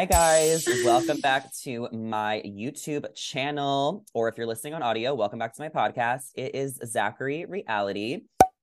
Hi, guys. welcome back to my YouTube channel. Or if you're listening on audio, welcome back to my podcast. It is Zachary Reality.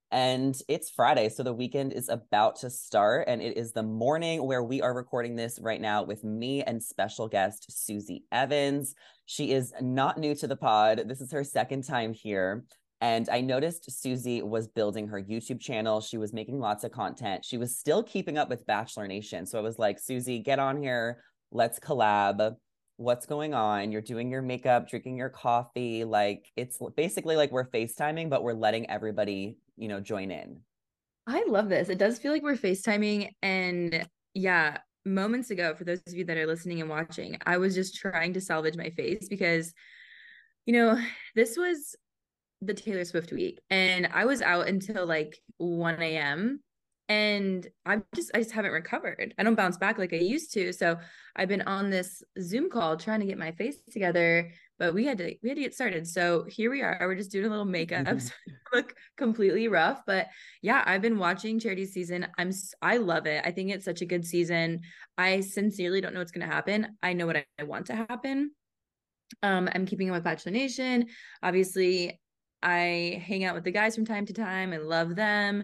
And it's Friday. So the weekend is about to start. And it is the morning where we are recording this right now with me and special guest Susie Evans. She is not new to the pod. This is her second time here. And I noticed Susie was building her YouTube channel. She was making lots of content. She was still keeping up with Bachelor Nation. So I was like, Susie, get on here. Let's collab. What's going on? You're doing your makeup, drinking your coffee. Like it's basically like we're FaceTiming, but we're letting everybody, you know, join in. I love this. It does feel like we're FaceTiming. And yeah, moments ago, for those of you that are listening and watching, I was just trying to salvage my face because, you know, this was the Taylor Swift week and I was out until like 1 a.m. And I'm just, I just haven't recovered. I don't bounce back like I used to. So I've been on this Zoom call trying to get my face together, but we had to, we had to get started. So here we are. We're just doing a little makeup. so look completely rough, but yeah, I've been watching charity season. I'm, I love it. I think it's such a good season. I sincerely don't know what's going to happen. I know what I, I want to happen. Um, I'm keeping up with Bachelor Nation. Obviously, I hang out with the guys from time to time. I love them.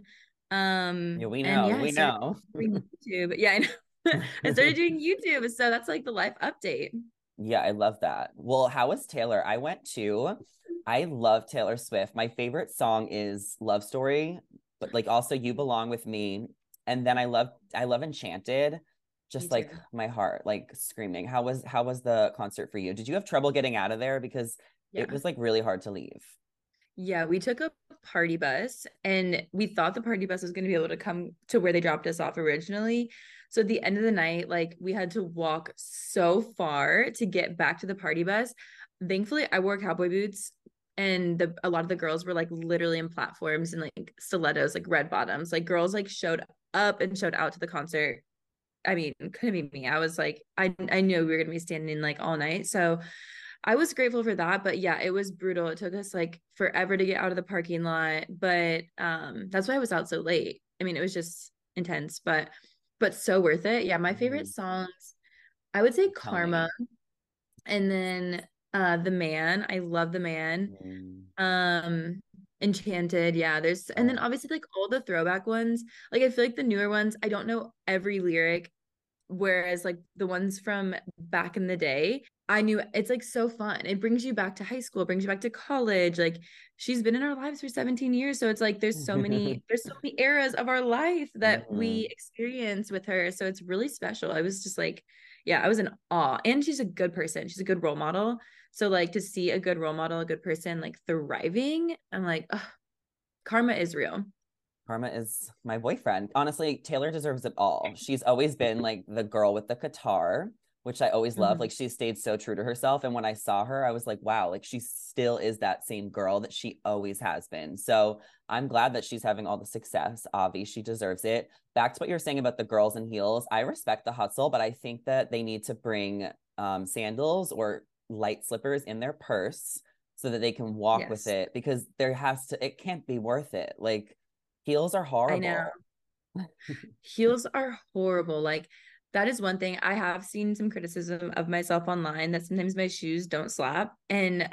Um, yeah, we know. Yeah, we know. YouTube. Yeah, I know. I started doing YouTube, so that's like the life update. Yeah, I love that. Well, how was Taylor? I went to. I love Taylor Swift. My favorite song is Love Story, but like also You Belong with Me. And then I love I love Enchanted. Just like my heart like screaming. How was how was the concert for you? Did you have trouble getting out of there because yeah. it was like really hard to leave? Yeah, we took a party bus and we thought the party bus was going to be able to come to where they dropped us off originally. So at the end of the night, like we had to walk so far to get back to the party bus. Thankfully, I wore cowboy boots and the a lot of the girls were like literally in platforms and like stilettos, like red bottoms. Like girls like showed up and showed out to the concert. I mean, couldn't be me. I was like, I I knew we were gonna be standing like all night. So I was grateful for that, but yeah, it was brutal. It took us like forever to get out of the parking lot, but um that's why I was out so late. I mean, it was just intense, but but so worth it. Yeah, my favorite mm-hmm. songs, I would say Karma. And then uh The Man. I love The Man. Mm. Um Enchanted, yeah. There's and then oh. obviously like all the throwback ones. Like I feel like the newer ones, I don't know every lyric whereas like the ones from back in the day I knew it's like so fun. It brings you back to high school, brings you back to college. Like she's been in our lives for 17 years. So it's like there's so many, there's so many eras of our life that mm-hmm. we experience with her. So it's really special. I was just like, yeah, I was in awe. And she's a good person. She's a good role model. So like to see a good role model, a good person like thriving, I'm like, karma is real. Karma is my boyfriend. Honestly, Taylor deserves it all. She's always been like the girl with the guitar which I always love. Mm-hmm. Like she stayed so true to herself. And when I saw her, I was like, wow, like she still is that same girl that she always has been. So I'm glad that she's having all the success. Avi, she deserves it. Back to what you're saying about the girls in heels. I respect the hustle, but I think that they need to bring um, sandals or light slippers in their purse so that they can walk yes. with it because there has to, it can't be worth it. Like heels are horrible. I know. heels are horrible. Like that is one thing I have seen some criticism of myself online that sometimes my shoes don't slap and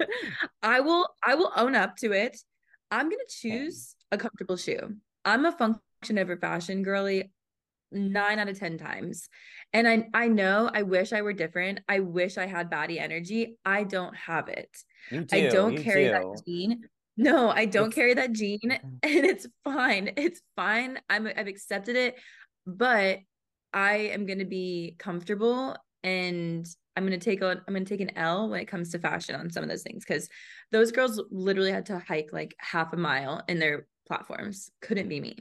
I will I will own up to it. I'm going to choose a comfortable shoe. I'm a function over fashion girly 9 out of 10 times. And I I know I wish I were different. I wish I had body energy. I don't have it. Do, I don't carry do. that gene. No, I don't it's... carry that mm. gene and it's fine. It's fine. I'm I've accepted it, but I am going to be comfortable and I'm going to take a I'm going to take an L when it comes to fashion on some of those things cuz those girls literally had to hike like half a mile in their platforms. Couldn't be me.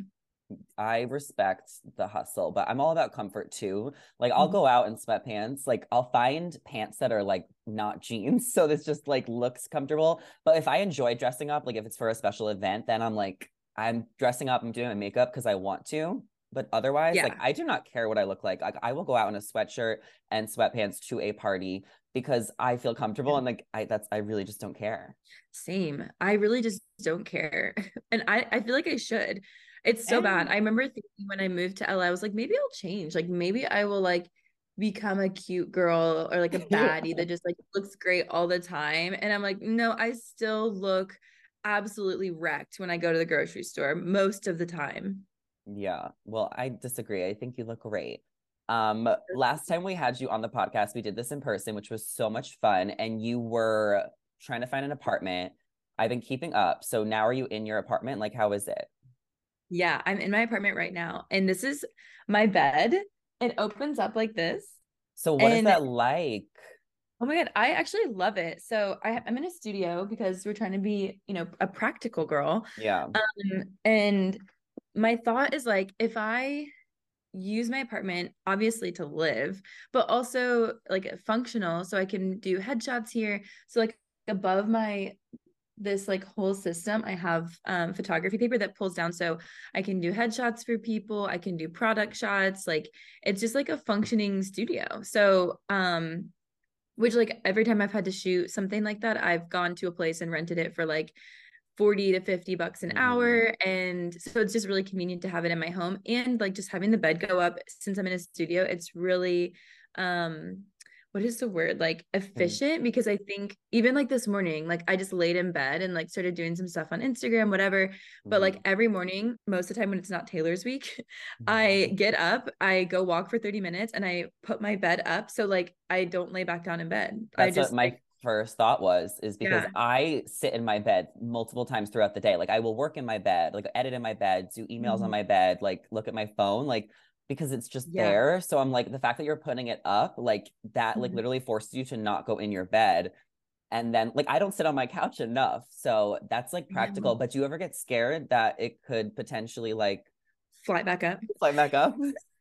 I respect the hustle, but I'm all about comfort too. Like I'll mm-hmm. go out in sweatpants, like I'll find pants that are like not jeans, so this just like looks comfortable. But if I enjoy dressing up, like if it's for a special event, then I'm like I'm dressing up, I'm doing my makeup because I want to. But otherwise, yeah. like I do not care what I look like. Like I will go out in a sweatshirt and sweatpants to a party because I feel comfortable and like I that's I really just don't care. Same. I really just don't care. And I I feel like I should. It's so and- bad. I remember thinking when I moved to LA, I was like, maybe I'll change. Like maybe I will like become a cute girl or like a baddie that just like looks great all the time. And I'm like, no, I still look absolutely wrecked when I go to the grocery store most of the time. Yeah. Well, I disagree. I think you look great. Um, last time we had you on the podcast, we did this in person, which was so much fun. And you were trying to find an apartment. I've been keeping up. So now are you in your apartment? Like, how is it? Yeah, I'm in my apartment right now. And this is my bed. It opens up like this. So what and, is that like? Oh my god, I actually love it. So I, I'm in a studio because we're trying to be, you know, a practical girl. Yeah. Um, and my thought is like, if I use my apartment obviously to live, but also like functional, so I can do headshots here. So like above my this like whole system i have um photography paper that pulls down so i can do headshots for people i can do product shots like it's just like a functioning studio so um which like every time i've had to shoot something like that i've gone to a place and rented it for like 40 to 50 bucks an mm-hmm. hour and so it's just really convenient to have it in my home and like just having the bed go up since i'm in a studio it's really um what is the word like hmm. efficient mm. because i think even like this morning like i just laid in bed and like started doing some stuff on instagram whatever mm. but like mm-hmm. every morning most of the time when it's not taylor's week i mm-hmm. get up i go walk for 30 minutes and i put my bed up so like i don't lay back down in bed That's i just my like, first thought was is because yeah. i sit in my bed multiple times throughout the day like i will work in my bed like edit in my bed do emails mm-hmm. on my bed like look at my phone like because it's just yeah. there. So I'm like, the fact that you're putting it up, like that, mm-hmm. like literally forces you to not go in your bed. And then, like, I don't sit on my couch enough. So that's like practical. Yeah. But do you ever get scared that it could potentially like fly back up? Fly back up?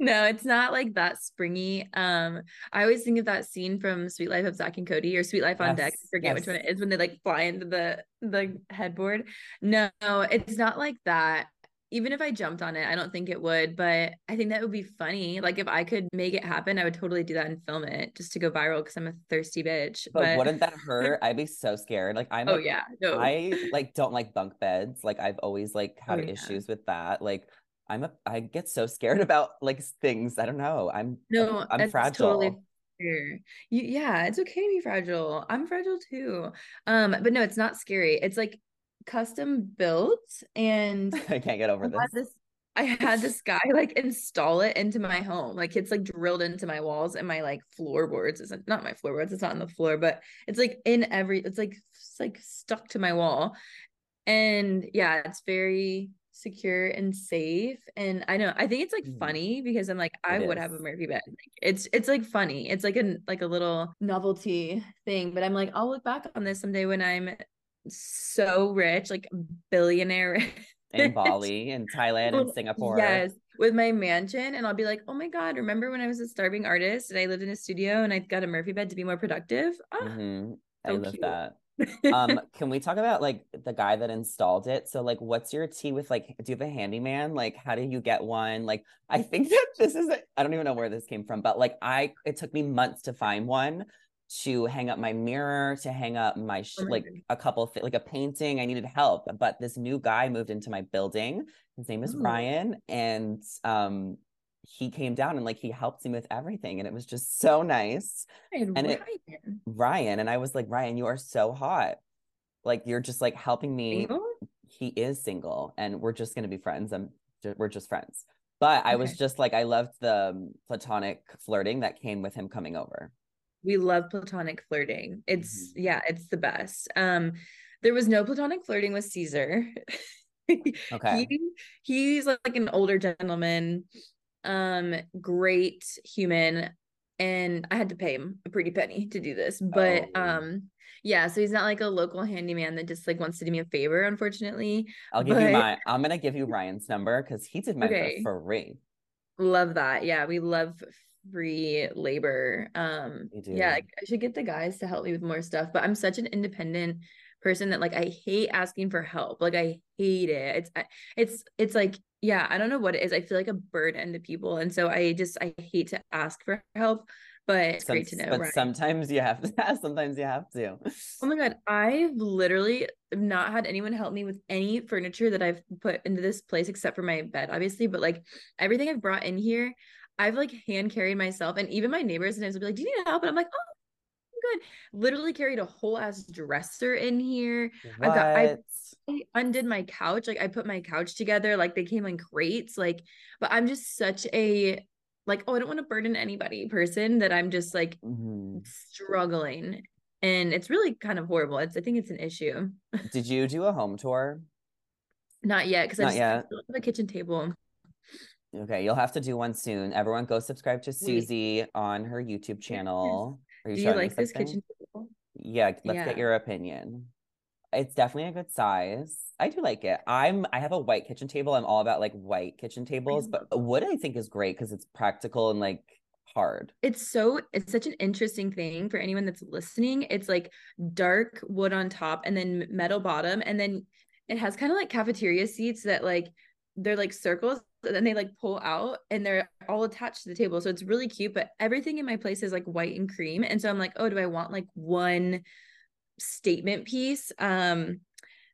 no, it's not like that springy. Um, I always think of that scene from Suite Life of Zack and Cody or Suite Life on yes, Deck. I forget yes. which one it is when they like fly into the the headboard. No, it's not like that even if I jumped on it, I don't think it would, but I think that would be funny. Like if I could make it happen, I would totally do that and film it just to go viral because I'm a thirsty bitch. But, but, wouldn't that hurt? I'd be so scared. Like I'm Oh yeah. No. I like don't like bunk beds. Like I've always like had oh, yeah. issues with that. Like I'm a I get so scared about like things. I don't know. I'm no I'm, I'm fragile. Totally you, yeah, it's okay to be fragile. I'm fragile too. Um, but no, it's not scary. It's like custom built and I can't get over I this. this. I had this guy like install it into my home. Like it's like drilled into my walls and my like floorboards. It's not my floorboards, it's not on the floor, but it's like in every it's like it's like stuck to my wall. And yeah, it's very secure and safe. And I know I think it's like mm. funny because I'm like, I it would is. have a Murphy bed. Like, it's it's like funny. It's like a like a little novelty thing. But I'm like, I'll look back on this someday when I'm so rich, like billionaire in Bali and Thailand and Singapore. Yes, with my mansion. And I'll be like, oh my God, remember when I was a starving artist and I lived in a studio and I got a Murphy bed to be more productive? Oh, mm-hmm. I love cute. that. Um, can we talk about like the guy that installed it? So, like, what's your tea with like, do you have a handyman? Like, how do you get one? Like, I think that this is, I don't even know where this came from, but like, I, it took me months to find one to hang up my mirror, to hang up my sh- oh like a couple th- like a painting. I needed help, but this new guy moved into my building. His name is Ooh. Ryan, and um, he came down and like he helped me with everything, and it was just so nice. And, and Ryan. It, Ryan, and I was like, Ryan, you are so hot. Like you're just like helping me. Single? He is single, and we're just gonna be friends. I'm we're just friends. But I was just like, I loved the platonic flirting that came with him coming over we love platonic flirting. It's mm-hmm. yeah, it's the best. Um there was no platonic flirting with Caesar. okay. He, he's like an older gentleman, um great human and I had to pay him a pretty penny to do this. But oh. um yeah, so he's not like a local handyman that just like wants to do me a favor, unfortunately. I'll give but... you my I'm gonna give you Ryan's number because he did my okay. for free. Love that. Yeah, we love free labor. Um yeah, I should get the guys to help me with more stuff, but I'm such an independent person that like I hate asking for help. Like I hate it. It's it's it's like yeah, I don't know what it is. I feel like a burden to people and so I just I hate to ask for help. But it's Some, great to know. But right? sometimes you have to. Sometimes you have to. Oh my god, I've literally not had anyone help me with any furniture that I've put into this place except for my bed, obviously. But like everything I've brought in here, I've like hand carried myself, and even my neighbors sometimes will be like, "Do you need help?" And I'm like, "Oh, good." Literally carried a whole ass dresser in here. What? I've got I undid my couch. Like I put my couch together. Like they came in crates. Like, but I'm just such a like, oh, I don't want to burden anybody person that I'm just like Mhm. struggling. And it's really kind of horrible. It's I think it's an issue. Did you do a home tour? Not yet, because I just yet. don't have a kitchen table. Okay, you'll have to do one soon. Everyone go subscribe to Wait. Susie on her YouTube channel. Are you Do you like this kitchen table? Yeah, let's Yeah. get your opinion. It's definitely a good size. I do like it. I'm I have a white kitchen table. I'm all about like white kitchen tables, mm-hmm. but wood I think is great because it's practical and like hard. It's so it's such an interesting thing for anyone that's listening. It's like dark wood on top and then metal bottom, and then it has kind of like cafeteria seats that like they're like circles and then they like pull out and they're all attached to the table. So it's really cute, but everything in my place is like white and cream. And so I'm like, oh, do I want like one statement piece? Um,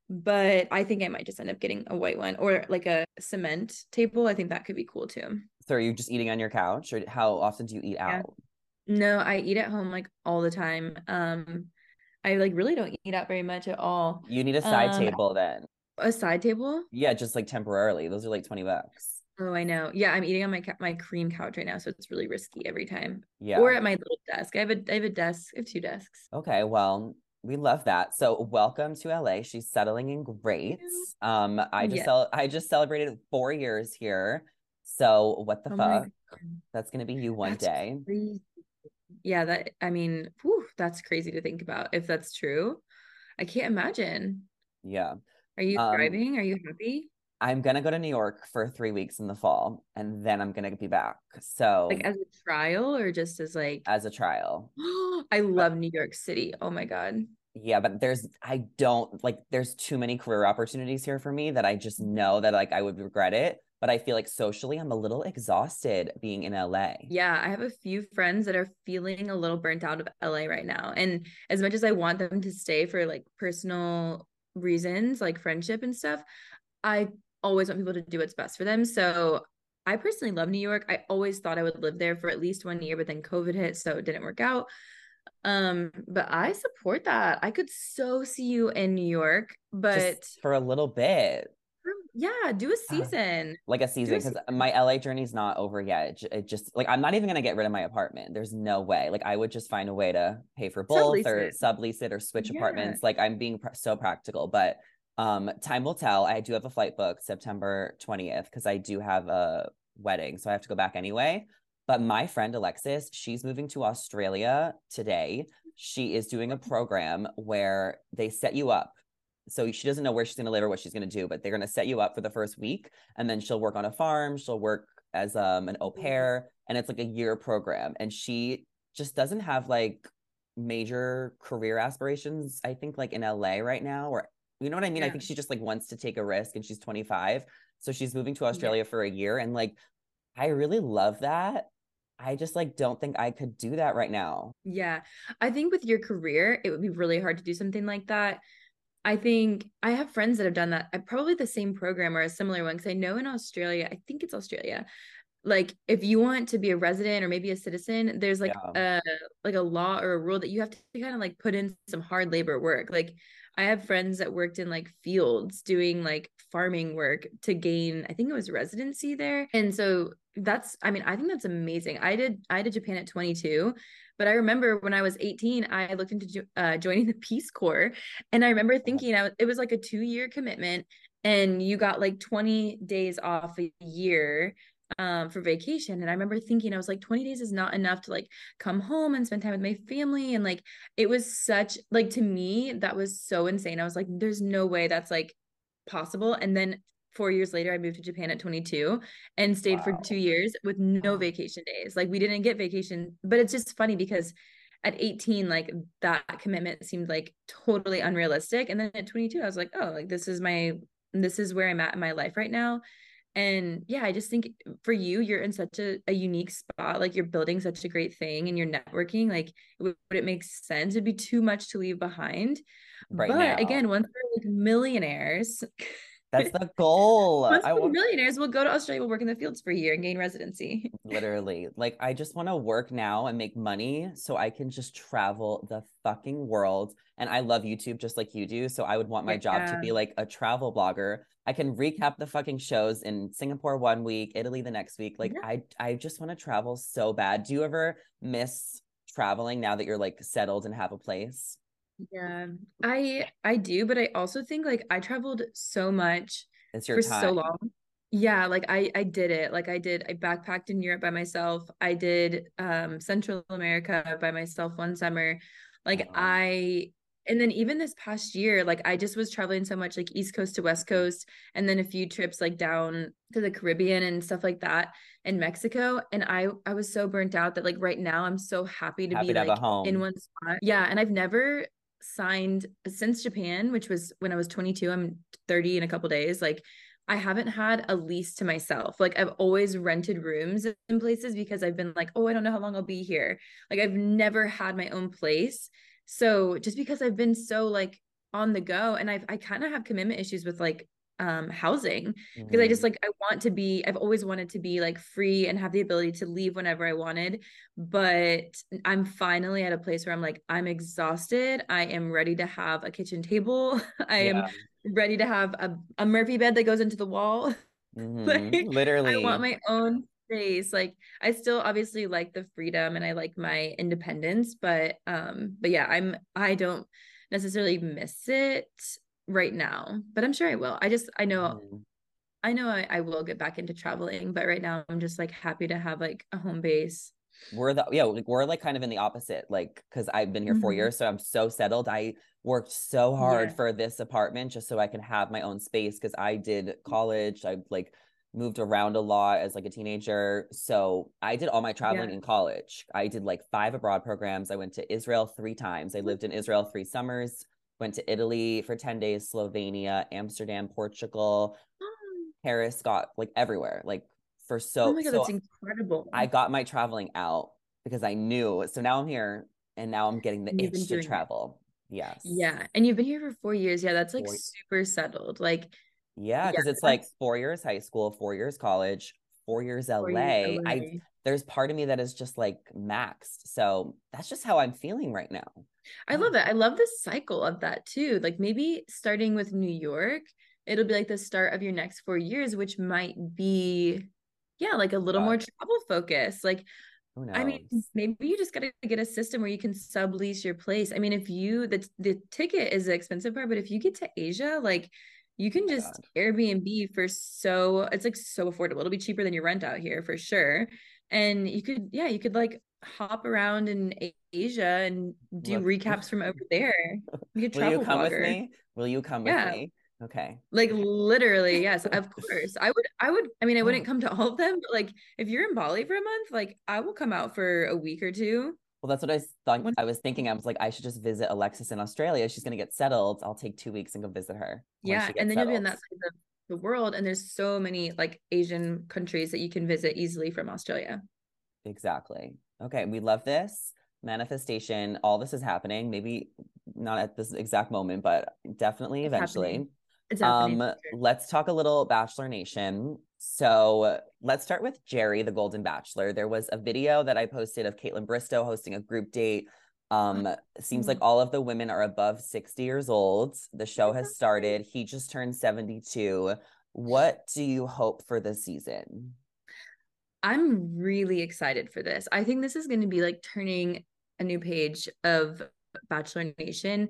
but I think I might just end up getting a white one or like a cement table. I think that could be cool too. So are you just eating on your couch or how often do you eat Yeah. out? No, I eat at home like all the time. Um, I like really don't eat out very much at all. You need a side Um, table then. A side table? Yeah, just like temporarily. Those are like 20 bucks. Oh, I know. Yeah, I'm eating on my my cream couch right now, so it's really risky every time. Yeah. Or at my little desk. I have a I have a desk. I have two desks. Okay, well, we love that. So welcome to LA. She's settling in great. Um, I just cel- I just celebrated four years here. So what the Oh fuck? That's gonna be you one That's day. crazy. Yeah, that I mean, whew, that's crazy to think about if that's true. I can't imagine. Yeah. Are you Um, driving? Are you happy? I'm gonna go to New York for three weeks in the fall, and then I'm gonna be back. So Like as a trial or just as like as a trial. I love New York City. Oh my God. Yeah, but there's I don't like there's too many career opportunities here for me that I just know that like I would regret it. But I feel like socially I'm a little exhausted being in LA. Yeah, I have a few friends that are feeling a little burnt out of LA right now. And as much as I want them to stay for like personal reasons, like friendship and stuff, I always want people to do what's best for them. So I personally love New York. I always thought I would live there for at least one year, but then COVID hit, so it didn't work out. Um, but I support that. I could so see you in New York, but Just for a little bit. yeah, do a season. like a season because my LA journey's not over yet. It, it just like I'm not even gonna get rid of my apartment. There's no way. Like I would just find a way to pay for both Sublease or it. sublease it or switch Yeah. apartments. Like I'm being pr- so practical, but um, time will tell. I do have a flight book September 20th because I do have a wedding, so I have to go back anyway. But my friend Alexis, she's moving to Australia today. She is doing a program where they set you up so she doesn't know where she's going to live or what she's going to do but they're going to set you up for the first week and then she'll work on a farm she'll work as um an au pair and it's like a year program and she just doesn't have like major career aspirations i think like in la right now or you know what i mean i think she just like wants to take a risk and she's 25 so she's moving to australia for a year and like i really love that i just like don't think i could do that right now Yeah. I think with your career, it would be really hard to do something like that. I think I have friends that have done that. I probably the same program or a similar one because I know in Australia, I think it's Australia. Like if you want to be a resident or maybe a citizen, there's like a like a law or a rule that you have to kind of like put in some hard labor work. Like I have friends that worked in like fields doing like farming work to gain, I think it was residency there. And so that's, I mean, I think that's amazing. I did, I did Japan at 22, but I remember when I was 18, I looked into uh, joining the Peace Corps. And I remember thinking I, was, it was like a two year commitment and you got like 20 days off a year um for vacation and i remember thinking i was like 20 days is not enough to like come home and spend time with my family and like it was such like to me that was so insane i was like there's no way that's like possible and then four years later i moved to japan at 22 and stayed for two years with no vacation days like we didn't get vacation but it's just funny because at 18 like that commitment seemed like totally unrealistic and then at 22 i was like oh like this is my this is where i'm at in my life right now and yeah i just think for you you're in such a, a unique spot like you're building such a great thing and you're networking like would, it make sense it'd be too much to leave behind Right but now. again once we're like millionaires That's the goal. Once I want millionaires, we'll go to Australia, we'll work in the fields for a year and gain residency. literally like I just want to work now and make money so I can just travel the fucking world. And I love YouTube just like you do. So I would want my job to be like a travel blogger. I can recap the fucking shows in Singapore one week, Italy the next week. Like Yeah. I I just want to travel so bad. Do you ever miss traveling now that you're like settled and have a place? Yeah. I I do, but I also think like I traveled so much for time. so long. Yeah, like I I did it. Like I did I backpacked in Europe by myself. I did um Central America by myself one summer. Like. I and then even this past year, like I just was traveling so much like East Coast to West Coast and then a few trips like down to the Caribbean and stuff like that in Mexico and I I was so burnt out that like right now I'm so happy to Happy be to like home. in one spot. Yeah, and I've never signed since Japan, which was when I was 22. I'm 30 in a couple days. Like I haven't had a lease to myself. Like I've always rented rooms in places because I've been like, oh, I don't know how long I'll be here. Like I've never had my own place. So just because I've been so like on the go and I've I kind of have commitment issues with like um housing because I Mhm. just like I want to be I've always wanted to be like free and have the ability to leave whenever I wanted but I'm finally at a place where I'm like I'm exhausted I am ready to have a kitchen table I am ready to have a, a Murphy bed that goes into the wall Mhm. like Literally. I want my own space like I still obviously like the freedom and I like my independence but um but yeah I'm I don't necessarily miss it right now but I'm sure I will I just I know Mhm. I know I, I will get back into traveling, but right now I'm just like happy to have like a home base. We're the yeah, like we're like kind of in the opposite, like because I've been here four Mhm. years, so I'm so settled. I worked so hard Yeah. for this apartment just so I can have my own space because I did college. I like moved around a lot as like a teenager. So I did all my traveling Yeah. in college. I did like five abroad programs. I went to Israel three times. I lived in Israel three summers, went to Italy for 10 days, Slovenia, Amsterdam, Portugal, oh. Paris, got like everywhere. Like for oh so oh my god, so that's incredible. I got my traveling out because I knew. So now I'm here and now I'm getting the you've itch to doing it. travel. Yes. yeah, and you've been here for four years. Yeah, that's like Four- super settled. Like Yeah, because Yeah, it's like four years high school, four years college, four years LA. four years I away. There's part of me that is just like maxed. So that's just how I'm feeling right now. I love it. I love the cycle of that too. Like maybe starting with New York, it'll be like the start of your next four years, which might be, yeah, like a little more travel focused. Like I mean, maybe you just got to get a system where you can sublease your place. I mean, if you the the ticket is the expensive part, but if you get to Asia, like you can just God. Airbnb for so it's like so affordable. It'll be cheaper than your rent out here for sure. And you could, yeah, you could like hop around in Asia and do Look- recaps from over there. You could Will you come with me? Will you come Yeah. with me? Okay. Like literally, yes, of course. I would, I would, I mean, I wouldn't oh. come to all of them, but like if you're in Bali for a month, like I will come out for a week or two. Well, that's what I thought. I was thinking. I was like, I should just visit Alexis in Australia. She's gonna get settled. I'll take two weeks and go visit her. Yeah, and then you'll be on that side of the world, and there's so many like Asian countries that you can visit easily from Australia. Exactly. Okay, we love this manifestation. All this is happening. Maybe not at this exact moment, but definitely It's eventually. happening. It's happening. Um, sure. let's talk a little Bachelor Nation. So let's start with Jerry, the Golden Bachelor. There was a video that I posted of Kaitlyn Bristowe hosting a group date. Um, seems like Oh. all of the women are above 60 years old. The show has started. He just turned 72. What do you hope for this season? I'm really excited for this. I think this is going to be like turning a new page of Bachelor Nation.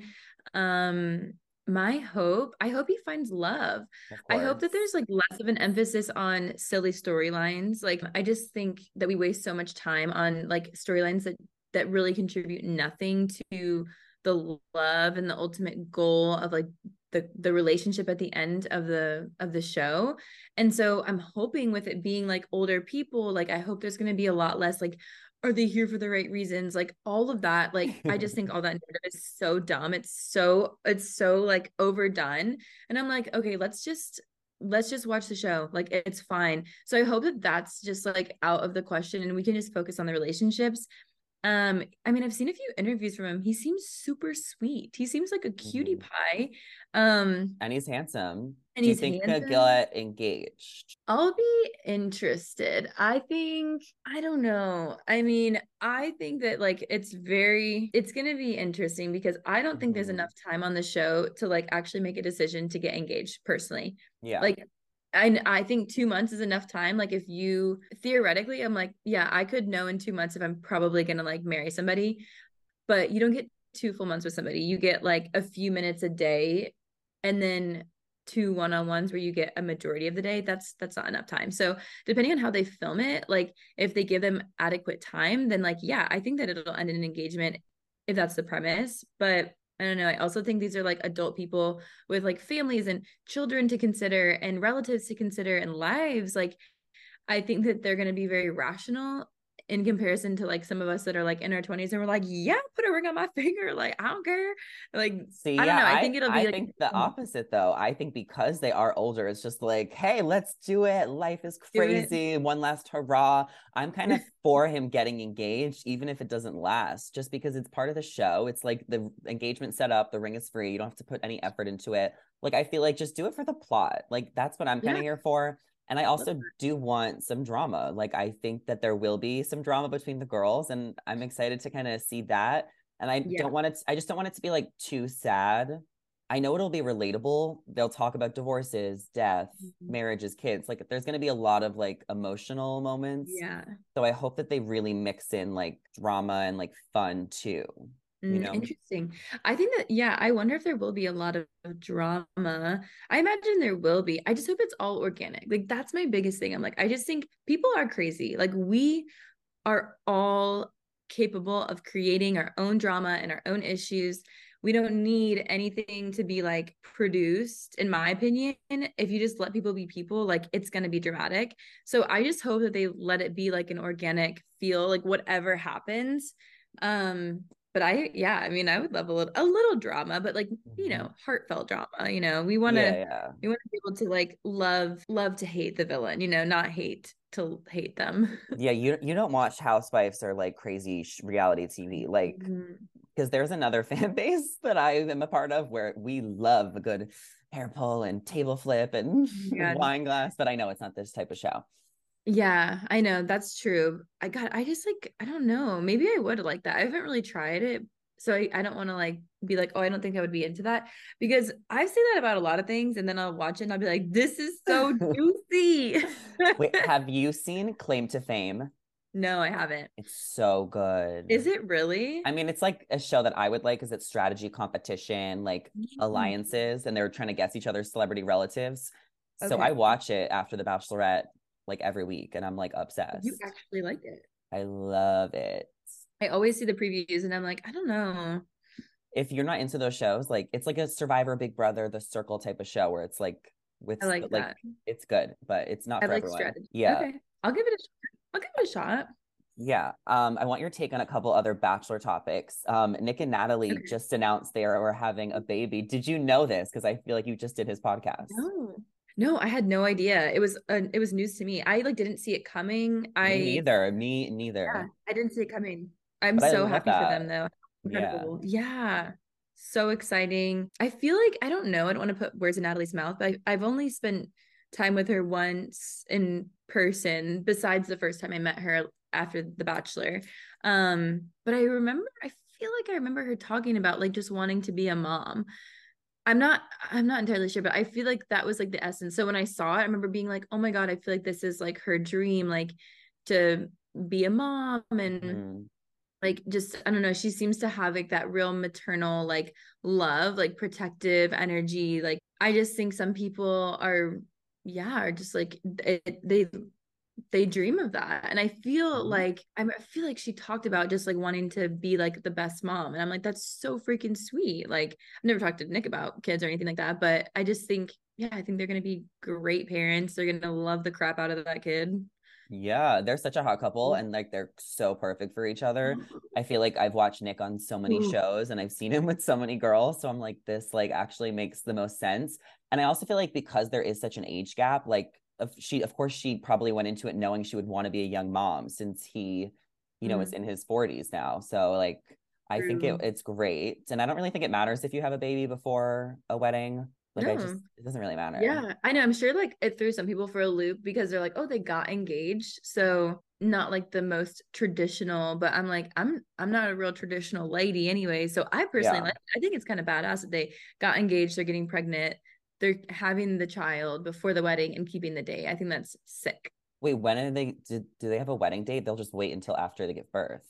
Um, my hope, I hope he finds love. I hope that there's like less of an emphasis on silly storylines. Like I just think that we waste so much time on like storylines that that really contribute nothing to the love and the ultimate goal of like the the relationship at the end of the of the show. And so I'm hoping with it being like older people, like I hope there's going to be a lot less like are they here for the right reasons? Like all of that, like I just think all that narrative is so dumb. It's so it's so like overdone. And I'm like, okay, let's just let's just watch the show. Like it's fine. So I hope that that's just like out of the question and we can just focus on the relationships. Um, I mean, I've seen a few interviews from him. He seems super sweet. He seems like a cutie Mhm. pie. Um, And he's handsome. and Do you he's think he'll get engaged? I'll be interested. I think, I don't know. I mean, I think that like it's very, it's going to be interesting because I don't think there's Mhm. enough time on the show to like actually make a decision to get engaged personally. Yeah. Like, I, I think two months is enough time. Like, if you theoretically, I'm like, yeah, I could know in two months if I'm probably to like marry somebody, but you don't get two full months with somebody. You get like a few minutes a day and then two one-on-ones where you get a majority of the day that's that's not enough time so depending on how they film it like if they give them adequate time then like yeah i think that it'll end in an engagement if that's the premise but i don't know i also think these are like adult people with like families and children to consider and relatives to consider and lives like i think that they're going to be very rational in comparison to like some of us that are like in our 20s and we're like yeah put a ring on my finger like i don't care like See, I don't yeah, know. I think it'll be I like think the mm. opposite though. I think because they are older, it's just like, hey, let's do it. Life is crazy. One last hurrah. I'm kind of for him getting engaged, even if it doesn't last, just because it's part of the show. It's like the engagement set up, the ring is free. You don't have to put any effort into it. Like, I feel like just do it for the plot. Like, that's what I'm kind of Yeah. here for. And I also do want some drama. Like, I think that there will be some drama between the girls, and I'm excited to kind of see that. And I Yeah. don't want it, I just don't want it to be like too sad. I know it'll be relatable. They'll talk about divorces, death, Mhm. marriages, kids. Like, there's going to be a lot of like emotional moments. Yeah. So I hope that they really mix in like drama and like fun too. You Mm, know? Interesting. I think that, yeah, I wonder if there will be a lot of drama. I imagine there will be. I just hope it's all organic. Like, that's my biggest thing. I'm like, I just think people are crazy. Like, we are all capable of creating our own drama and our own issues. We don't need anything to be like produced, in my opinion. If you just let people be people, like it's going to be dramatic. So I just hope that they let it be like an organic feel, like whatever happens. Um, but I, yeah, I mean, I would love a little, a little drama, but like, you know, heartfelt drama. You know, we want to, Mm-hmm. yeah, yeah. we want to be able to like love, love to hate the villain. You know, not hate to hate them. Yeah, you you don't watch Housewives or like crazy sh- reality TV, like Mhm. because there's another fan base that I am a part of where we love a good hair pull and table flip and God. wine glass, but I know it's not this type of show. Yeah, I know that's true. I got, I just like, I don't know. Maybe I would like that. I haven't really tried it. So I, I don't want to like be like, oh, I don't think I would be into that because I say that about a lot of things and then I'll watch it and I'll be like, this is so juicy. Wait, have you seen Claim to Fame? no, I haven't. It's so good. Is it really? I mean, it's like a show that I would like because it's strategy competition, like Mm. alliances, and they're trying to guess each other's celebrity relatives. So I watch it after The Bachelorette like every week, and I'm like obsessed. You actually like it. I love it. I always see the previews and I'm like, I don't know. If you're not into those shows, like it's like a Survivor, Big Brother, The Circle type of show where it's like with I like it's good, but it's not I for like everyone. strategy. Yeah. Okay. I'll give it a shot. I'll give it a shot. Yeah. Um, I want your take on a couple other Bachelor topics. Um, Nick and Natalie Okay. just announced they are, having a baby. Did you know this? Because I feel like you just did his podcast. No. No, I had no idea. It was uh, it was news to me. I like didn't see it coming. I neither. Me neither. Yeah, I didn't see it coming. I'm But so happy for them that. though. Yeah. Yeah. So exciting. I feel like I don't know. I don't want to put words in Natalie's mouth, but I, I've only spent time with her once in person, besides the first time I met her after The Bachelor. Um, but I remember I feel like I remember her talking about like just wanting to be a mom. I'm not I'm not entirely sure, but I feel like that was like the essence. So when I saw it, I remember being like, oh my God, I feel like this is like her dream, like to be a mom and Mhm. like just I don't know, she seems to have like that real maternal like love, like protective energy. Like I just think some people are yeah, are just like it, they they dream of that. And I feel Mhm. like I feel like she talked about just like wanting to be like the best mom. And I'm like, that's so freaking sweet. Like I've never talked to Nick about kids or anything like that, but I just think, yeah, I think they're gonna be great parents. They're gonna love the crap out of that kid. Yeah, they're such a hot couple and like they're so perfect for each other. I feel like I've watched Nick on so many Ooh. shows and I've seen him with so many girls. So I'm like, this like actually makes the most sense. And I also feel like because there is such an age gap, like of she of course she probably went into it knowing she would want to be a young mom since he you know, Mhm. is in his 40s now. So like I think it, it's great. And I don't really think it matters if you have a baby before a wedding. Like I just it doesn't really matter. Yeah, I know. I'm sure like it threw some people for a loop because they're like, oh, they got engaged. So not like the most traditional, but I'm like, I'm I'm not a real traditional lady anyway. So I personally Yeah. like I think it's kind of badass that they got engaged, they're getting pregnant, they're having the child before the wedding and keeping the day. I think that's sick. Wait, when are they did do they have a wedding date? They'll just wait until after they give birth.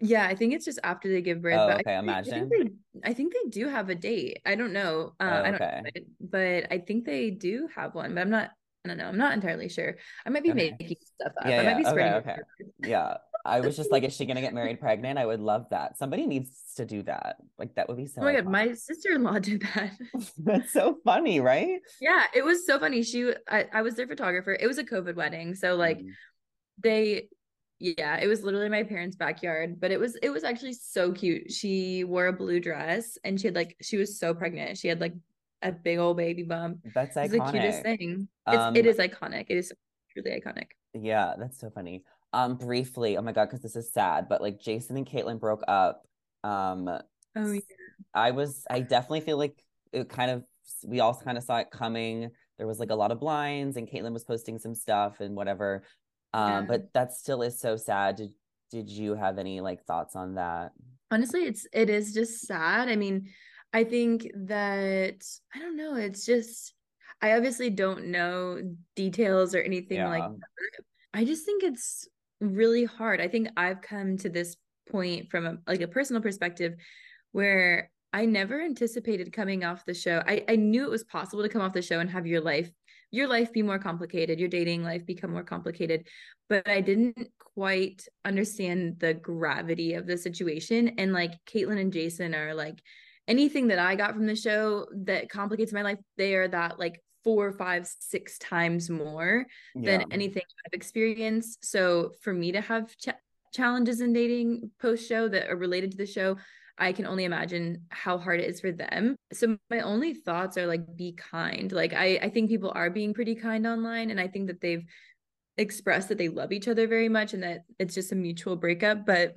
Yeah, I think it's just after they give birth. Oh, but I okay, I imagine. think, they, I think they do have a date. I don't know. Uh, Oh, I don't know it, but I think they do have one. But I'm not. I don't know. I'm not entirely sure. I might be Okay. making stuff up. Yeah, I might yeah. be Okay, okay. Yeah. I was just like, is she gonna get married pregnant? I would love that. Somebody needs to do that. Like that would be so Oh my god, iconic. my sister-in-law did that. That's so funny, right? yeah, it was so funny. She, I, I was their photographer. It was a COVID wedding, so like Mm. they yeah it was literally my parents backyard but it was it was actually so cute she wore a blue dress and she had like she was so pregnant she had like a big old baby bump That's it's the cutest iconic. thing it's, Um, it is iconic it is truly iconic Yeah, that's so funny. Um, briefly, oh my God, because this is sad, but like Jason and Kaitlyn broke up. Um, oh yeah I was, I definitely feel like it kind of, we all kind of saw it coming. There was like a lot of blinds, and Kaitlyn was posting some stuff and whatever. Um, Yeah. but that still is so sad. Did did you have any like thoughts on that? honestly it's it is just sad i mean i think that i don't know it's just i obviously don't know details or anything like Yeah. that. i just think it's really hard. I think i've come to this point from a, like a personal perspective where i never anticipated coming off the show. I, I knew it was possible to come off the show and have your life your life be more complicated your dating life become more complicated but i didn't quite understand the gravity of the situation. And like kaitlyn and jason are like anything that i got from the show that complicates my life they are that like four five six times more Yeah. than anything I've experienced. So for me to have ch- challenges in dating post show that are related to the show, I can only imagine how hard it is for them. So my only thoughts are like be kind. Like I I think people are being pretty kind online and I think that they've expressed that they love each other very much and that it's just a mutual breakup, but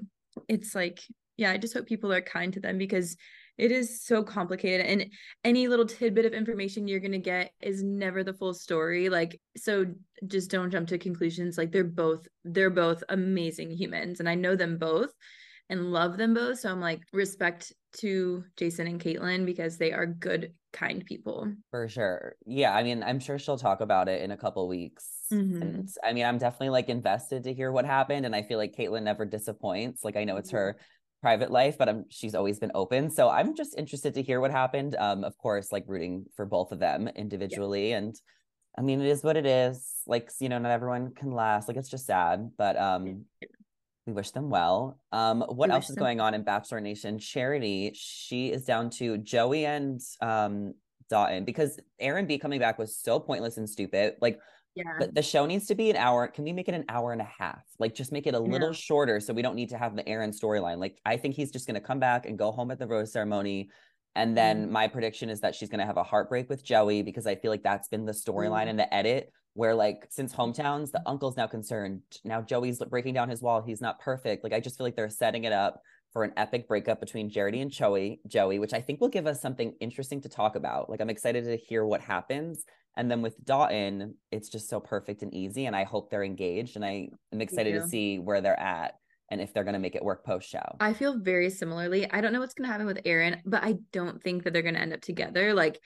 it's like yeah, I just hope people are kind to them because it is so complicated and any little tidbit of information you're going to get is never the full story like so just don't jump to conclusions like they're both they're both amazing humans and i know them both and love them both so i'm like respect to jason and kaitlyn because they are good kind people For sure. Yeah, I mean, I'm sure she'll talk about it in a couple weeks. Mhm. And I mean, I'm definitely like invested to hear what happened. And I feel like Kaitlyn never disappoints. Like I know it's her private life, but I'm she's always been open. So I'm just interested to hear what happened. Um, of course, like rooting for both of them individually. And I mean, it is what it is. Like, you know, not everyone can last. Like it's just sad. But um we wish them well. Um, what We else is them- going on in Bachelor Nation? Charity, she is down to Joey and um Dotun because Aaron B coming back was so pointless and stupid. Like yeah the, show needs to be an hour. Can we make it an hour and a half? Like just make it a little shorter so we don't need to have the Aaron storyline. Like I think he's just gonna come back and go home at the rose ceremony. And then my prediction is that she's gonna have a heartbreak with Joey because I feel like that's been the storyline Mm. in the edit where like since hometowns, the uncle's now concerned. Now Joey's breaking down his wall. He's not perfect. Like I just feel like they're setting it up for an epic breakup between Jarity and Joey, Joey, which I think will give us something interesting to talk about. Like I'm excited to hear what happens. And then with Dotun, it's just so perfect and easy. And I hope they're engaged. And I am excited to see where they're at and if they're gonna make it work post show. I feel very similarly. I don't know what's going to happen with Aaron, but I don't think that they're going to end up together. Like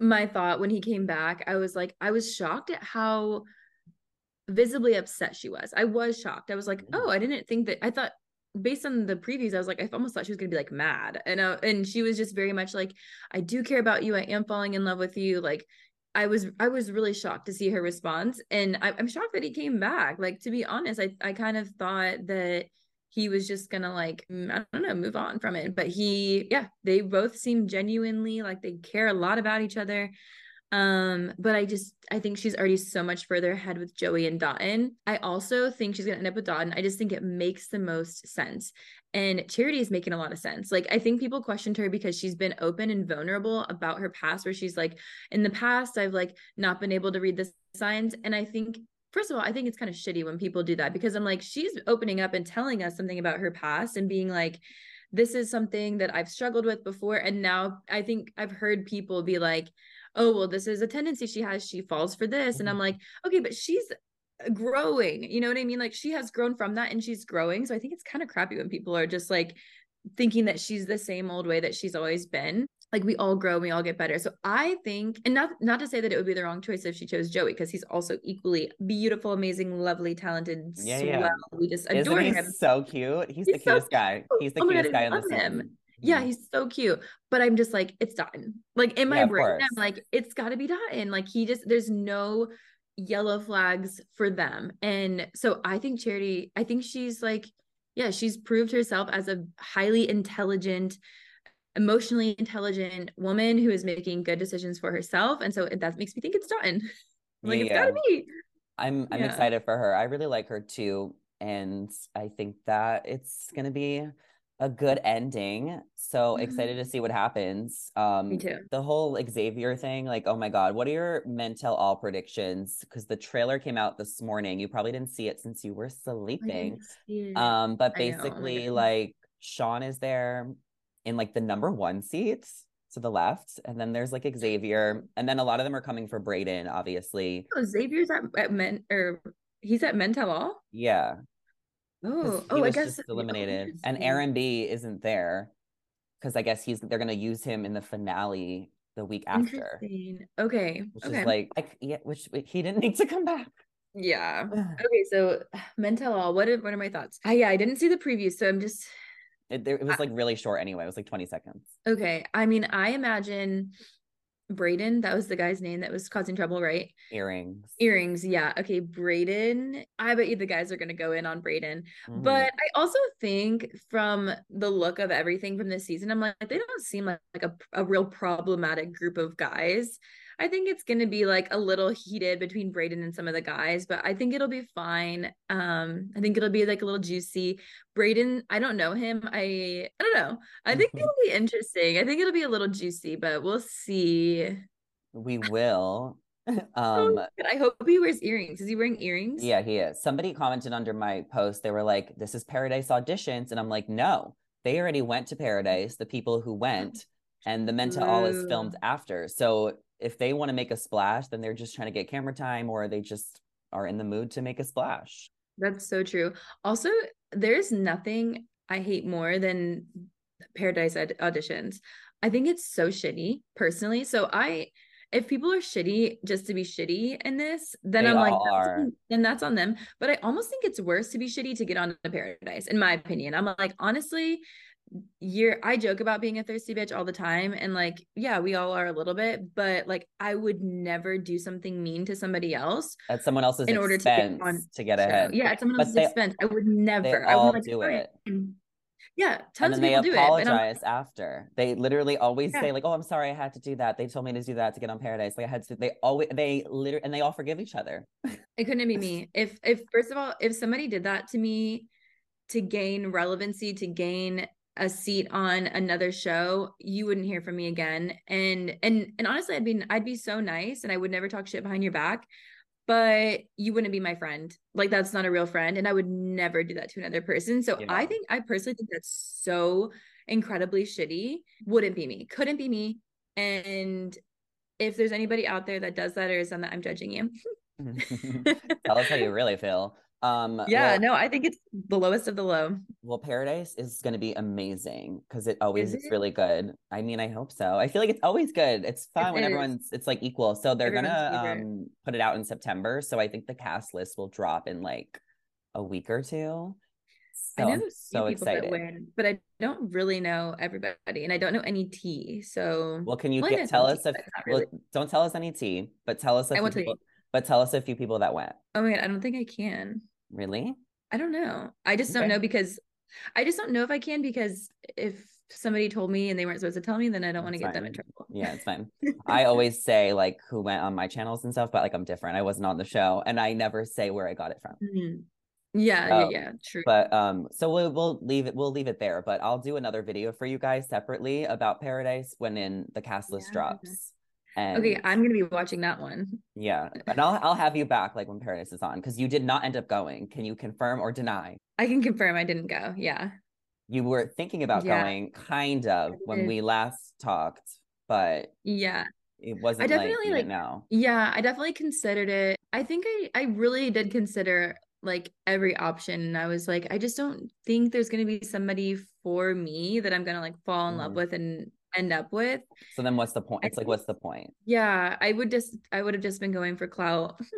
my thought when he came back, I was like, I was shocked at how visibly upset she was. I was shocked. I was like, Mhm. oh, I didn't think that. I thought based on the previews, I was like, I almost thought she was going to be like mad, and uh, and she was just very much like, I do care about you. I am falling in love with you. Like. I was I was really shocked to see her response, and I, I'm shocked that he came back. Like to be honest, I I kind of thought that he was just gonna like mm, I don't know move on from it but he yeah they both seem genuinely like they care a lot about each other. Um but I just I think she's already so much further ahead with Joey and Dotun. I also think she's gonna end up with Dotun. I just think it makes the most sense and Charity is making a lot of sense like I think people questioned her because she's been open and vulnerable about her past where she's like in the past I've like not been able to read the signs and I think first of all, I think it's kind of shitty when people do that because I'm like, she's opening up and telling us something about her past and being like, this is something that I've struggled with before. And now I think I've heard people be like, oh, well, this is a tendency she has. She falls for this. And I'm mm-hmm. like, okay, but she's growing. You know what I mean? Like she has grown from that and she's growing. So I think it's kind of crappy when people are just like thinking that she's the same old way that she's always been like we all grow and we all get better so i think and not not to say that it would be the wrong choice if she chose joey because he's also equally beautiful amazing lovely talented yeah, swell. yeah. we just adore him so cute he's, he's the cutest so guy he's the oh cutest God, guy in the him mm-hmm. yeah, he's so cute. But I'm just like, it's done. Like in my yeah, brain, I'm like, it's got to be done. Like he just, there's no yellow flags for them. And so I think Charity, I think she's like, yeah, she's proved herself as a highly intelligent, emotionally intelligent woman who is making good decisions for herself. And so that makes me think it's done. like yeah, it's gotta be. I'm I'm yeah. excited for her. I really like her too. And I think that it's gonna be a good ending. So mm-hmm. excited to see what happens. Um Me too. The whole Xavier thing, like, oh my God, what are your Men Tell All predictions? Because the trailer came out this morning. You probably didn't see it since you were sleeping. Um, but basically, like Sean is there in like the number one seats to the left, and then there's like Xavier, and then a lot of them are coming for Brayden, obviously. Oh, Xavier's at, at men or he's at Men Tell All. Yeah. Oh, oh, I guess eliminated, oh, and Aaron B isn't there because I guess he's they're gonna use him in the finale the week after. Okay. Which okay. is like, like yeah, which he didn't need to come back. Yeah. okay. So Men Tell All. What are what are my thoughts? Uh, yeah, I didn't see the preview, so I'm just it, it was like really short anyway. It was like 20 seconds. Okay. I mean, I imagine Brayden, that was the guy's name that was causing trouble, right? Earrings. Earrings, yeah. Okay, Brayden. I bet you the guys are gonna go in on Brayden. Mm-hmm. But I also think from the look of everything from this season, I'm like, they don't seem like, like a, a real problematic group of guys. I think it's going to be like a little heated between Brayden and some of the guys, but I think it'll be fine. Um, I think it'll be like a little juicy. Brayden, I don't know him. I I don't know. I think it'll be interesting. I think it'll be a little juicy, but we'll see. We will. Um, I hope he wears earrings. Is he wearing earrings? Yeah, he is. Somebody commented under my post. They were like, "This is Paradise auditions," and I'm like, "No, they already went to Paradise. The people who went." and the Men Tell All is filmed after. So if they want to make a splash, then they're just trying to get camera time or they just are in the mood to make a splash. That's so true. Also, there's nothing I hate more than Paradise auditions. I think it's so shitty personally. So I if people are shitty just to be shitty in this, then they I'm like, that's, then that's on them. But I almost think it's worse to be shitty to get on the paradise, in my opinion. I'm like, honestly, you're I joke about being a thirsty bitch all the time and like yeah we all are a little bit but like I would never do something mean to somebody else at someone else's in order to get on to get ahead. yeah at someone else's they, expense I would never I would like, do it. yeah tons of people do it. they apologize after. They literally always yeah. say like oh I'm sorry I had to do that. They told me to do that to get on paradise. Like I had to they always they literally and they all forgive each other. It couldn't be me. If if first of all if somebody did that to me to gain relevancy to gain a seat on another show, you wouldn't hear from me again. And and and honestly, I'd be I'd be so nice and I would never talk shit behind your back, but you wouldn't be my friend. Like that's not a real friend. And I would never do that to another person. So yeah. I think I personally think that's so incredibly shitty. Wouldn't be me. Couldn't be me. And if there's anybody out there that does that or is on that, I'm judging you. Tell us how you really feel. Um, yeah, well, no, I think it's the lowest of the low. Well, Paradise is going to be amazing because it always is, is really good. I mean, I hope so. I feel like it's always good. It's fun it when is. everyone's it's like equal. So they're everyone's gonna um put it out in September. So I think the cast list will drop in like a week or two. So I know I'm so excited, win, but I don't really know everybody, and I don't know any tea. So well, can you well, get, tell us if really. well, don't tell us any tea, but tell us if people, but tell us a few people that went. Oh my god, I don't think I can. Really? I don't know. I just okay. don't know because I just don't know if I can because if somebody told me and they weren't supposed to tell me, then I don't want to get them in trouble. Yeah, it's fine. I always say like who went on my channels and stuff, but like I'm different. I wasn't on the show and I never say where I got it from. Mm-hmm. Yeah, so, yeah, yeah, true. But um, so we'll we'll leave it we'll leave it there. But I'll do another video for you guys separately about Paradise when in the cast list yeah. drops And Okay, I'm gonna be watching that one. yeah, and I'll I'll have you back like when Paradise is on because you did not end up going. Can you confirm or deny? I can confirm I didn't go. Yeah. You were thinking about Yeah. going, kind of, when we last talked, but Yeah. it wasn't like definitely, you like- didn't. Yeah, I definitely considered it. I think I I really did consider like every option and I was like I just don't think there's going to be somebody for me that I'm going to like fall in love Mhm. with and end up with. So then, what's the point? I It's like, what's the point? Yeah, I would just I would have just been going for clout.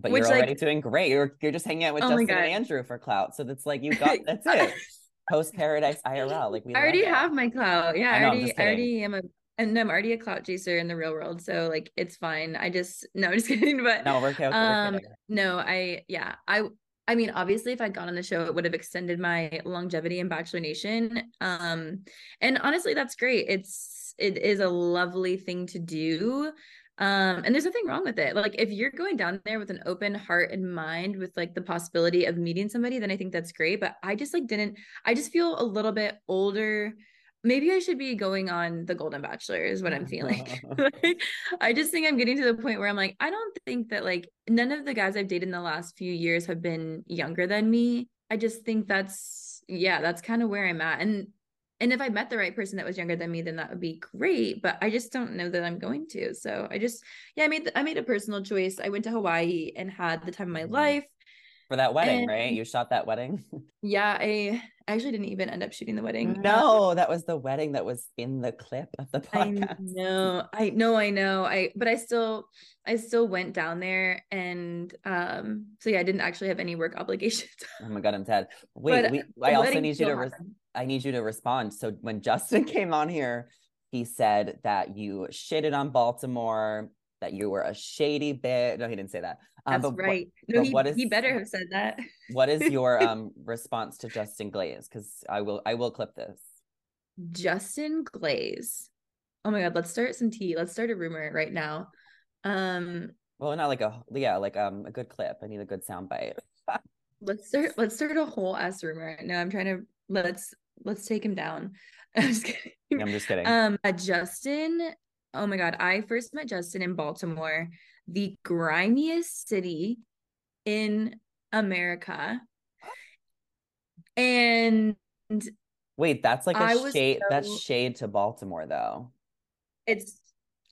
But Which, you're like- already doing great. You're you're just hanging out with Oh Justin and Andrew for clout. So that's like you got that's it. Post Paradise IRL, like we. I already have my clout. Yeah, I know, already I already am a and I'm already a clout chaser in the real world. So like it's fine. I just no, I'm just kidding. But No, we're okay. we're um kidding. no i yeah i i mean obviously if i'd gone on the show it would have extended my longevity in bachelor nation um and honestly that's great. It's it is a lovely thing to do um and there's nothing wrong with it. Like if you're going down there with an open heart and mind with like the possibility of meeting somebody then i think that's great but i just like didn't i just feel a little bit older maybe i should be going on the golden bachelor is what i'm feeling like, I just think I'm getting to the point where I'm like, I don't think that like none of the guys I've dated in the last few years have been younger than me. I just think that's yeah, that's kind of where I'm at. And and if I met the right person that was younger than me, then that would be great. But I just don't know that I'm going to. So I just yeah, I made the, I made a personal choice. I went to Hawaii and had the time of my Mhm. life. For that wedding, right? You shot that wedding. Yeah, I I actually didn't even end up shooting the wedding. No, that was the wedding that was in the clip of the I podcast. know, I know, I know. I but I still I still went down there and um so yeah, I didn't actually have any work obligations. Oh my god, I'm dead. Wait, But we, I also need you to. Res- I need you to respond. So when Justin came on here, he said that you shitted on Baltimore, that you were a shady bit. No, he didn't say that. Um, That's but what- right. no, he, what he better have said that. what is your um response to Justin Glaze? Because I will I will clip this. Justin Glaze. Oh my god, let's start some tea. Let's start a rumor right now. Um Well, not like a yeah, like um a good clip. I need a good sound bite. let's start let's start a whole ass rumor. No, I'm trying to let's let's take him down. I'm just kidding. I'm just kidding. Um, uh, Justin. Oh my God, I first met Justin in Baltimore, the grimiest city in America, and Wait, that's like I a was shade. That's shade to Baltimore, though. it's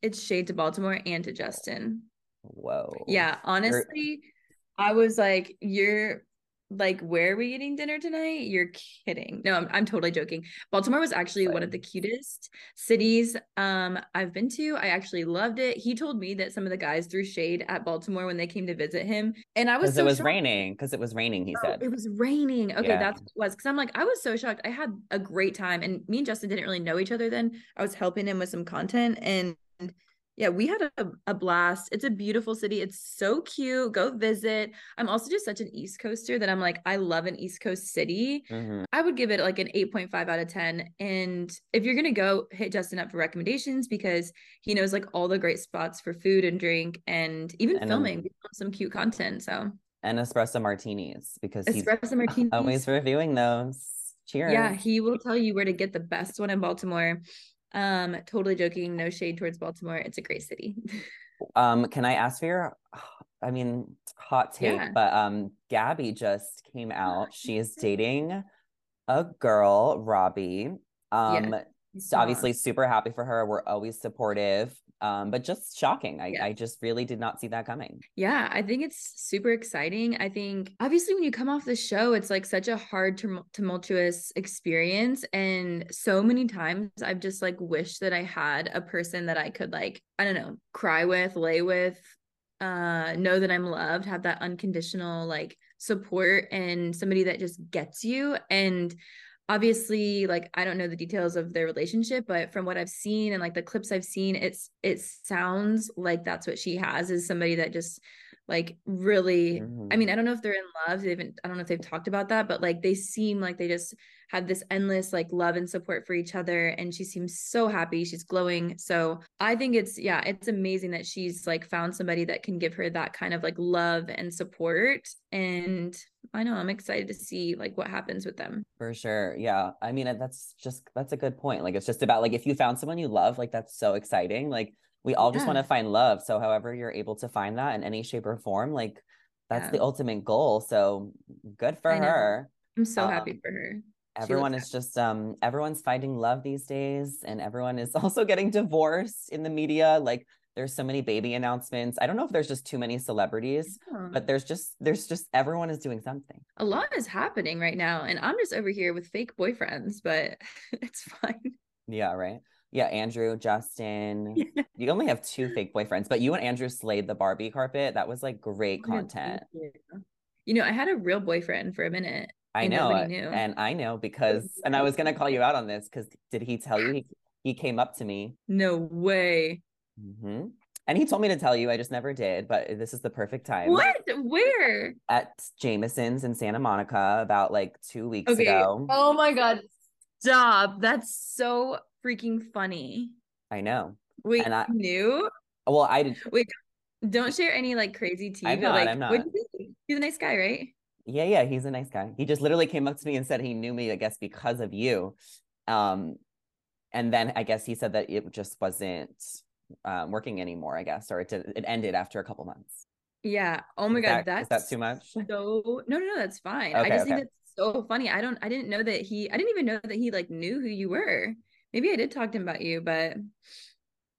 it's shade to Baltimore and to Justin. Whoa. Yeah, honestly, I was like, "You're like, where are we eating dinner tonight? You're kidding." No, I'm I'm totally joking. Baltimore was actually one of the cutest cities um I've been to. I actually loved it. He told me that some of the guys threw shade at Baltimore when they came to visit him, and I was Because so it was shocked. raining. Because it was raining. He Oh, said. it was raining. Okay, Yeah. that's what it was. Because I'm like, I was so shocked. I had a great time, and me and Justin didn't really know each other then. I was helping him with some content, and yeah, we had a, a blast. It's a beautiful city. It's so cute. Go visit. I'm also just such an East Coaster that I'm like, I love an East Coast city. Mhm. I would give it like an 8.5 out of 10. And if you're gonna go, hit Justin up for recommendations because he knows like all the great spots for food and drink and even And, um, filming film some cute content. So And espresso martinis because he's espresso martinis. always reviewing those. Cheers. Yeah, he will tell you where to get the best one in Baltimore. Um, totally joking, no shade towards Baltimore. It's a great city. Um, can I ask for your, I mean, hot take, Yeah. but um, Gabby just came out. She is dating a girl, Robby. Um, so obviously super happy for her. We're always supportive. Um, but just shocking. I, Yeah. I just really did not see that coming. Yeah, I think it's super exciting. I think obviously when you come off the show, it's like such a hard tumultuous experience and so many times I've just like wished that I had a person that I could like I don't know, cry with, lay with, uh know that I'm loved, have that unconditional like support and somebody that just gets you and obviously like i don't know the details of their relationship but from what i've seen and like the clips i've seen it's it sounds like that's what she has is somebody that just like really i Mhm. mean i don't know if they're in love they haven't i don't know if they've talked about that but like they seem like they just have this endless like love and support for each other and she seems so happy she's glowing so i think it's yeah it's amazing that she's like found somebody that can give her that kind of like love and support and i know i'm excited to see like what happens with them For sure. Yeah. I mean, that's just, that's a good point. Like, it's just about like, if you found someone you love, like, that's so exciting. Like, we all just Yeah. want to find love. So however you're able to find that in any shape or form, like that's Yeah. the ultimate goal. So good for her. I'm so Um, happy for her. She Everyone is just um everyone's finding love these days and everyone is also getting divorced in the media. Like there's so many baby announcements. I don't know if there's just too many celebrities, Yeah. but there's just there's just everyone is doing something. a lot is happening right now, and I'm just over here with fake boyfriends, but it's fine. Yeah, right. Yeah, Andrew, Justin. You only have two fake boyfriends, but you and Andrew slayed the Barbie carpet. That was like great content. you. You know, I had a real boyfriend for a minute. I know, and I know because, and I was gonna call you out on this because did he tell you he he came up to me? No way. hmm And he told me to tell you. I just never did. But this is the perfect time. What? Where? At Jameson's in Santa Monica about like two weeks Okay. ago. Oh my God. Stop. That's so freaking funny. I know. Wait, And I- knew? Well, I did. Wait, don't share any like crazy tea, I'm but not, like, I'm not. He's a nice guy, right? Yeah, yeah, he's a nice guy. He just literally came up to me and said he knew me, I guess, because of you. Um, and then I guess he said that it just wasn't um, working anymore, I guess, or it did, it ended after a couple months. Yeah. Oh my Is God. that- That's that too much? so no, no, no, that's fine. Okay, I just okay. think that's so funny. I don't I didn't know that he I didn't even know that he like knew who you were. Maybe I did talk to him about you, but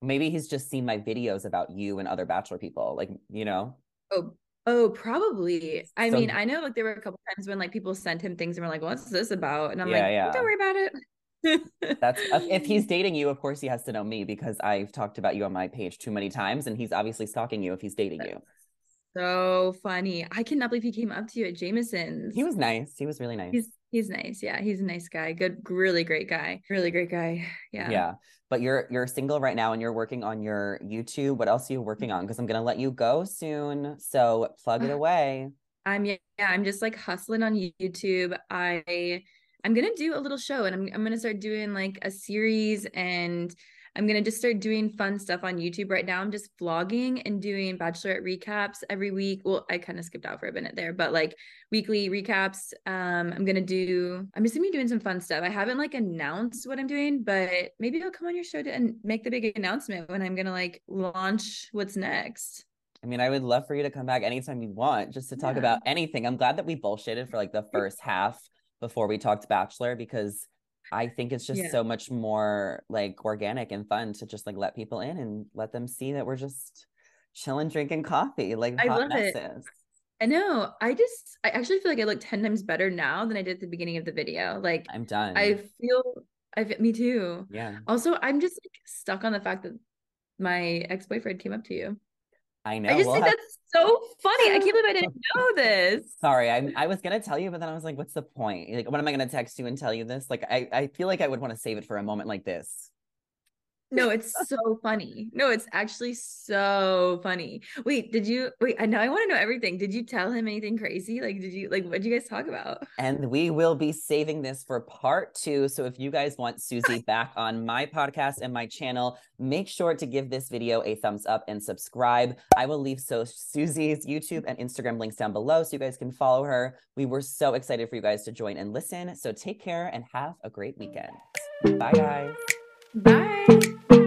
Maybe he's just seen my videos about you and other Bachelor people, like you know. oh oh probably. I So- mean, I know like there were a couple times when like people sent him things and were like, What's this about? And I'm Yeah, like, yeah. don't worry about it. That's if if he's dating you, of course he has to know me because I've talked about you on my page too many times, and he's obviously stalking you if he's dating you. so funny. I cannot believe he came up to you at Jameson's. He was nice. He was really nice. he's he's nice. Yeah, he's a nice guy. Good, really great guy. Really great guy. Yeah. Yeah. But you're you're single right now and you're working on your YouTube. What else are you working on? Because I'm gonna let you go soon. So plug it away. I'm yeah, yeah, I'm just like hustling on YouTube. I I'm gonna do a little show and I'm I'm gonna start doing like a series and I'm gonna just start doing fun stuff on YouTube. Right now I'm just vlogging and doing bachelorette recaps every week. Well, I kind of skipped out for a minute there, but like weekly recaps. Um, I'm gonna do I'm just gonna be doing some fun stuff. I haven't like announced what I'm doing, but maybe I'll come on your show to and make the big announcement when I'm gonna like launch what's next. I mean, I would love for you to come back anytime you want just to talk Yeah. about anything. I'm glad that we bullshitted for like the first half before we talked Bachelor because I think it's just Yeah. so much more like organic and fun to just like let people in and let them see that we're just chilling, drinking coffee, like I hot love it. I know. I just I actually feel like I look 10 times better now than I did at the beginning of the video. Like I'm done. I feel I fe- me too. yeah, Also, I'm just like stuck on the fact that my ex-boyfriend came up to you. I know. I just we'll think have- that's so funny. I can't believe I didn't know this. Sorry, I I was gonna tell you, but then I was like, what's the point? Like, what am I gonna text you and tell you this? Like, I I feel like I would want to save it for a moment like this. No, it's so funny. No, it's actually so funny. Wait, did you wait? I know I want to know everything. Did you tell him anything crazy? Like, did you like what did you guys talk about? And we will be saving this for part two. So if you guys want Susie back on my podcast and my channel, make sure to give this video a thumbs up and subscribe. I will leave so Susie's YouTube and Instagram links down below so you guys can follow her. We were so excited for you guys to join and listen. So take care and have a great weekend. Bye, guys. Bye.